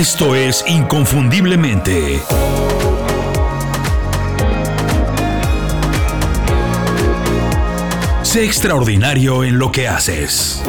Esto es Inconfundiblemente. Sé extraordinario en lo que haces.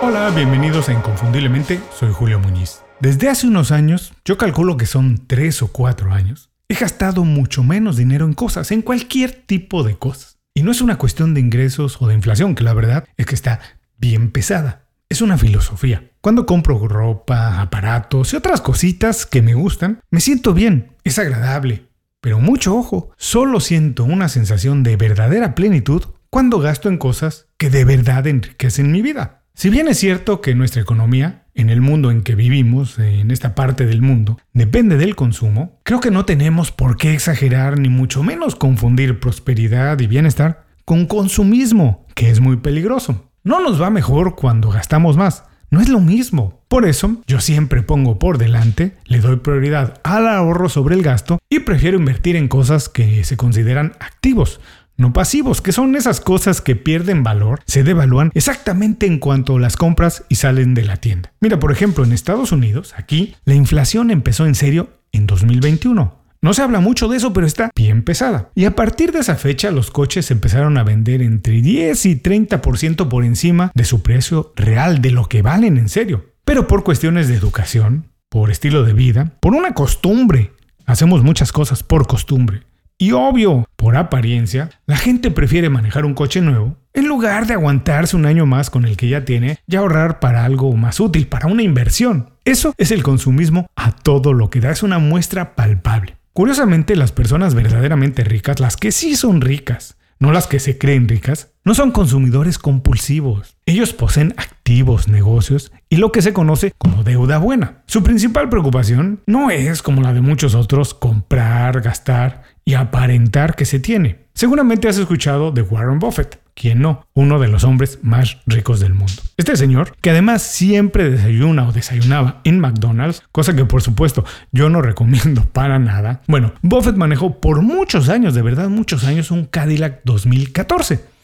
Hola, bienvenidos a Inconfundiblemente, soy Julio Muñiz. Desde hace unos años, yo calculo que son 3 o 4 años, he gastado mucho menos dinero en cosas, en cualquier tipo de cosas. Y no es una cuestión de ingresos o de inflación, que la verdad es que está bien pesada. Es una filosofía. Cuando compro ropa, aparatos y otras cositas que me gustan, me siento bien, es agradable. Pero mucho ojo, solo siento una sensación de verdadera plenitud cuando gasto en cosas que de verdad enriquecen mi vida. Si bien es cierto que nuestra economía, en el mundo en que vivimos, en esta parte del mundo, depende del consumo, creo que no tenemos por qué exagerar ni mucho menos confundir prosperidad y bienestar con consumismo, que es muy peligroso. No nos va mejor cuando gastamos más. No es lo mismo. Por eso, yo siempre pongo por delante, le doy prioridad al ahorro sobre el gasto y prefiero invertir en cosas que se consideran activos, no pasivos, que son esas cosas que pierden valor, se devalúan exactamente en cuanto las compras y salen de la tienda. Mira, por ejemplo, en Estados Unidos, aquí, la inflación empezó en serio en 2021. No se habla mucho de eso, pero está bien pesada. Y a partir de esa fecha, los coches empezaron a vender entre 10 y 30% por encima de su precio real, de lo que valen en serio. Pero por cuestiones de educación, por estilo de vida, por una costumbre, hacemos muchas cosas por costumbre. Y obvio, por apariencia, la gente prefiere manejar un coche nuevo en lugar de aguantarse un año más con el que ya tiene y ahorrar para algo más útil, para una inversión. Eso es el consumismo a todo lo que da, es una muestra palpable. Curiosamente, las personas verdaderamente ricas, las que sí son ricas, no las que se creen ricas, no son consumidores compulsivos. Ellos poseen activos, negocios y lo que se conoce como deuda buena. Su principal preocupación no es, como la de muchos otros, comprar, gastar y aparentar que se tiene. Seguramente has escuchado de Warren Buffett. ¿Quién no? Uno de los hombres más ricos del mundo. Este señor, que además siempre desayuna o desayunaba en McDonald's, cosa que por supuesto yo no recomiendo para nada. Bueno, Buffett manejó por muchos años, de verdad muchos años, un Cadillac 2014.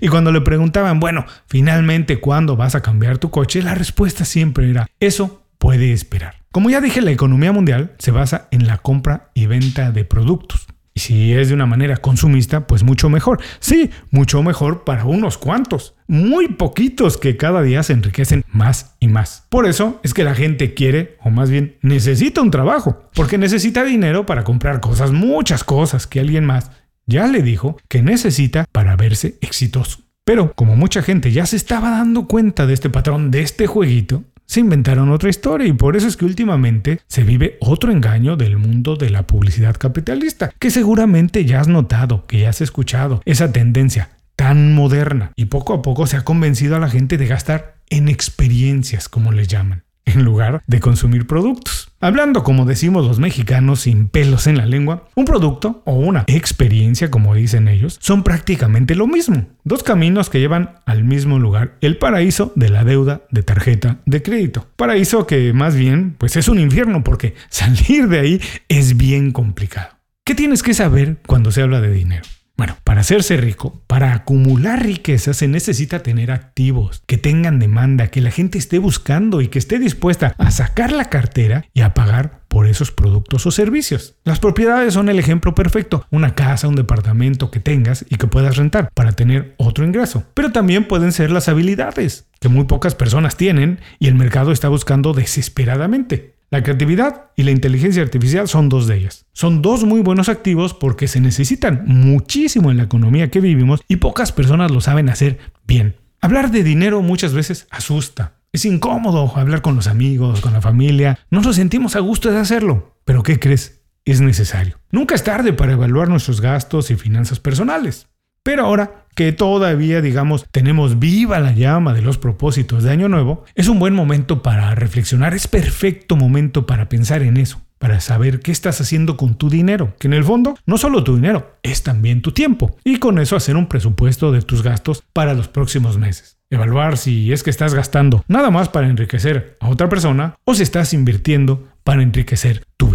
Y cuando le preguntaban, bueno, finalmente, ¿cuándo vas a cambiar tu coche? La respuesta siempre era, eso puede esperar. Como ya dije, la economía mundial se basa en la compra y venta de productos. Y si es de una manera consumista, pues mucho mejor. Sí, mucho mejor para unos cuantos. Muy poquitos que cada día se enriquecen más y más. Por eso es que la gente quiere, o más bien necesita un trabajo. Porque necesita dinero para comprar cosas, muchas cosas que alguien más ya le dijo que necesita para verse exitoso. Pero como mucha gente ya se estaba dando cuenta de este patrón, de este jueguito, se inventaron otra historia y por eso es que últimamente se vive otro engaño del mundo de la publicidad capitalista, que seguramente ya has notado, que ya has escuchado, esa tendencia tan moderna y poco a poco se ha convencido a la gente de gastar en experiencias, como les llaman en lugar de consumir productos. Hablando como decimos los mexicanos sin pelos en la lengua, un producto o una experiencia, como dicen ellos, son prácticamente lo mismo. Dos caminos que llevan al mismo lugar, el paraíso de la deuda de tarjeta de crédito. Paraíso que más bien pues es un infierno porque salir de ahí es bien complicado. ¿Qué tienes que saber cuando se habla de dinero? Bueno, para hacerse rico, para acumular riqueza se necesita tener activos, que tengan demanda, que la gente esté buscando y que esté dispuesta a sacar la cartera y a pagar por esos productos o servicios. Las propiedades son el ejemplo perfecto, una casa, un departamento que tengas y que puedas rentar para tener otro ingreso. Pero también pueden ser las habilidades, que muy pocas personas tienen y el mercado está buscando desesperadamente. La creatividad y la inteligencia artificial son dos de ellas. Son dos muy buenos activos porque se necesitan muchísimo en la economía que vivimos y pocas personas lo saben hacer bien. Hablar de dinero muchas veces asusta. Es incómodo hablar con los amigos, con la familia. No nos sentimos a gusto de hacerlo. Pero ¿qué crees? Es necesario. Nunca es tarde para evaluar nuestros gastos y finanzas personales. Pero ahora que todavía, digamos, tenemos viva la llama de los propósitos de Año Nuevo, es un buen momento para reflexionar, es perfecto momento para pensar en eso, para saber qué estás haciendo con tu dinero, que en el fondo no solo tu dinero, es también tu tiempo, y con eso hacer un presupuesto de tus gastos para los próximos meses. Evaluar si es que estás gastando nada más para enriquecer a otra persona o si estás invirtiendo para enriquecer tu.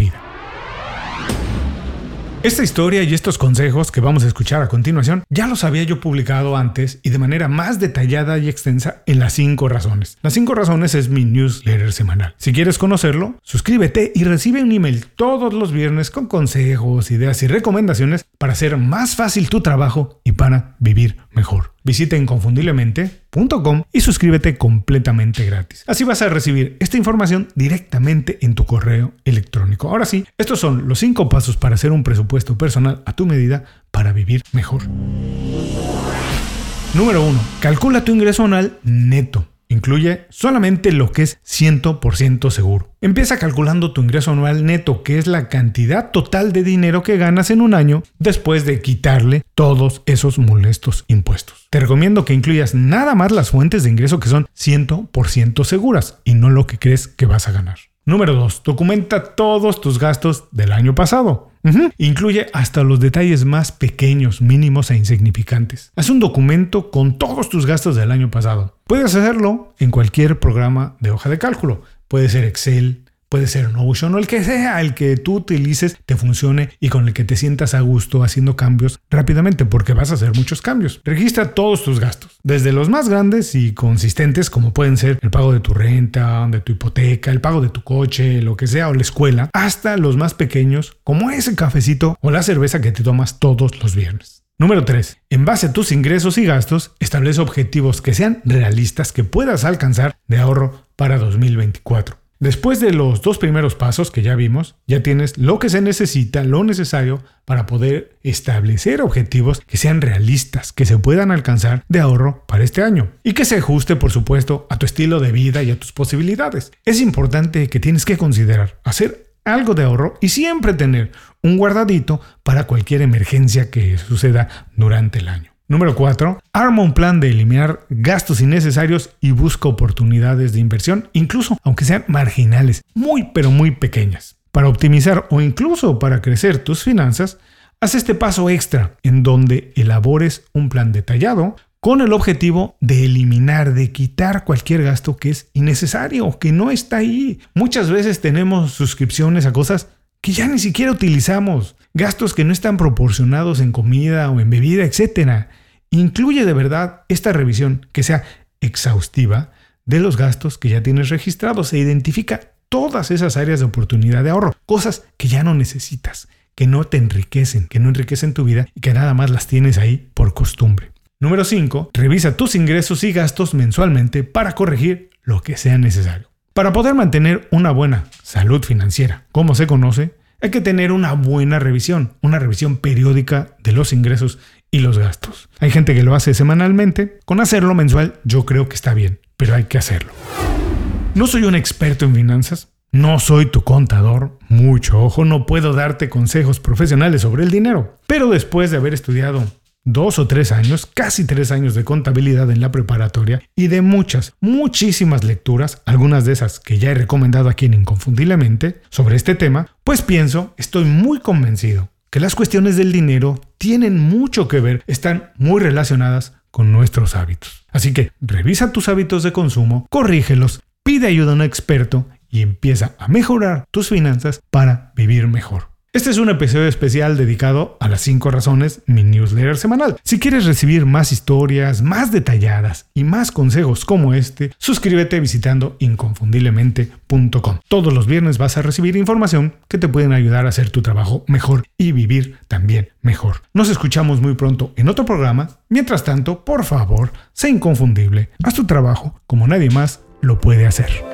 Esta historia y estos consejos que vamos a escuchar a continuación ya los había yo publicado antes y de manera más detallada y extensa en las 5 razones. Las 5 razones es mi newsletter semanal. Si quieres conocerlo, suscríbete y recibe un email todos los viernes con consejos, ideas y recomendaciones para hacer más fácil tu trabajo y para vivir mejor. Visita inconfundiblemente.com y suscríbete completamente gratis. Así vas a recibir esta información directamente en tu correo electrónico. Ahora sí, estos son los 5 pasos para hacer un presupuesto personal a tu medida para vivir mejor. Número 1. Calcula tu ingreso anual neto. Incluye solamente lo que es 100% seguro. Empieza calculando tu ingreso anual neto, que es la cantidad total de dinero que ganas en un año después de quitarle todos esos molestos impuestos. Te recomiendo que incluyas nada más las fuentes de ingreso que son 100% seguras y no lo que crees que vas a ganar. Número 2. Documenta todos tus gastos del año pasado. Incluye hasta los detalles más pequeños, mínimos e insignificantes. Haz un documento con todos tus gastos del año pasado. Puedes hacerlo en cualquier programa de hoja de cálculo. Puede ser Excel, puede ser Notion o el que sea, el que tú utilices, te funcione y con el que te sientas a gusto haciendo cambios rápidamente, porque vas a hacer muchos cambios. Registra todos tus gastos, desde los más grandes y consistentes, como pueden ser el pago de tu renta, de tu hipoteca, el pago de tu coche, lo que sea, o la escuela, hasta los más pequeños, como ese cafecito o la cerveza que te tomas todos los viernes. Número 3. En base a tus ingresos y gastos, establece objetivos que sean realistas que puedas alcanzar de ahorro para 2024. Después de los dos primeros pasos que ya vimos, ya tienes lo que se necesita, lo necesario para poder establecer objetivos que sean realistas, que se puedan alcanzar de ahorro para este año y que se ajuste, por supuesto, a tu estilo de vida y a tus posibilidades. Es importante que tienes que considerar hacer algo de ahorro y siempre tener un guardadito para cualquier emergencia que suceda durante el año. Número 4. Arma un plan de eliminar gastos innecesarios y busca oportunidades de inversión, incluso aunque sean marginales, muy pero muy pequeñas. Para optimizar o incluso para crecer tus finanzas, haz este paso extra en donde elabores un plan detallado con el objetivo de eliminar, de quitar cualquier gasto que es innecesario, que no está ahí. Muchas veces tenemos suscripciones a cosas que ya ni siquiera utilizamos, gastos que no están proporcionados en comida o en bebida, etc. Incluye de verdad esta revisión que sea exhaustiva de los gastos que ya tienes registrados e identifica todas esas áreas de oportunidad de ahorro, cosas que ya no necesitas, que no te enriquecen, que no enriquecen tu vida y que nada más las tienes ahí por costumbre. Número 5. Revisa tus ingresos y gastos mensualmente para corregir lo que sea necesario. Para poder mantener una buena salud financiera, como se conoce, hay que tener una buena revisión, una revisión periódica de los ingresos y los gastos. Hay gente que lo hace semanalmente, con hacerlo mensual yo creo que está bien, pero hay que hacerlo. No soy un experto en finanzas, no soy tu contador, mucho ojo, no puedo darte consejos profesionales sobre el dinero, pero después de haber estudiado dos o tres años, casi tres años de contabilidad en la preparatoria y de muchas, muchísimas lecturas, algunas de esas que ya he recomendado aquí en Inconfundiblemente sobre este tema, pues pienso, estoy muy convencido que las cuestiones del dinero tienen mucho que ver, están muy relacionadas con nuestros hábitos. Así que revisa tus hábitos de consumo, corrígelos, pide ayuda a un experto y empieza a mejorar tus finanzas para vivir mejor. Este es un episodio especial dedicado a las 5 razones, mi newsletter semanal. Si quieres recibir más historias, más detalladas y más consejos como este, suscríbete visitando inconfundiblemente.com. Todos los viernes vas a recibir información que te pueden ayudar a hacer tu trabajo mejor y vivir también mejor. Nos escuchamos muy pronto en otro programa. Mientras tanto, por favor, sé inconfundible. Haz tu trabajo como nadie más lo puede hacer.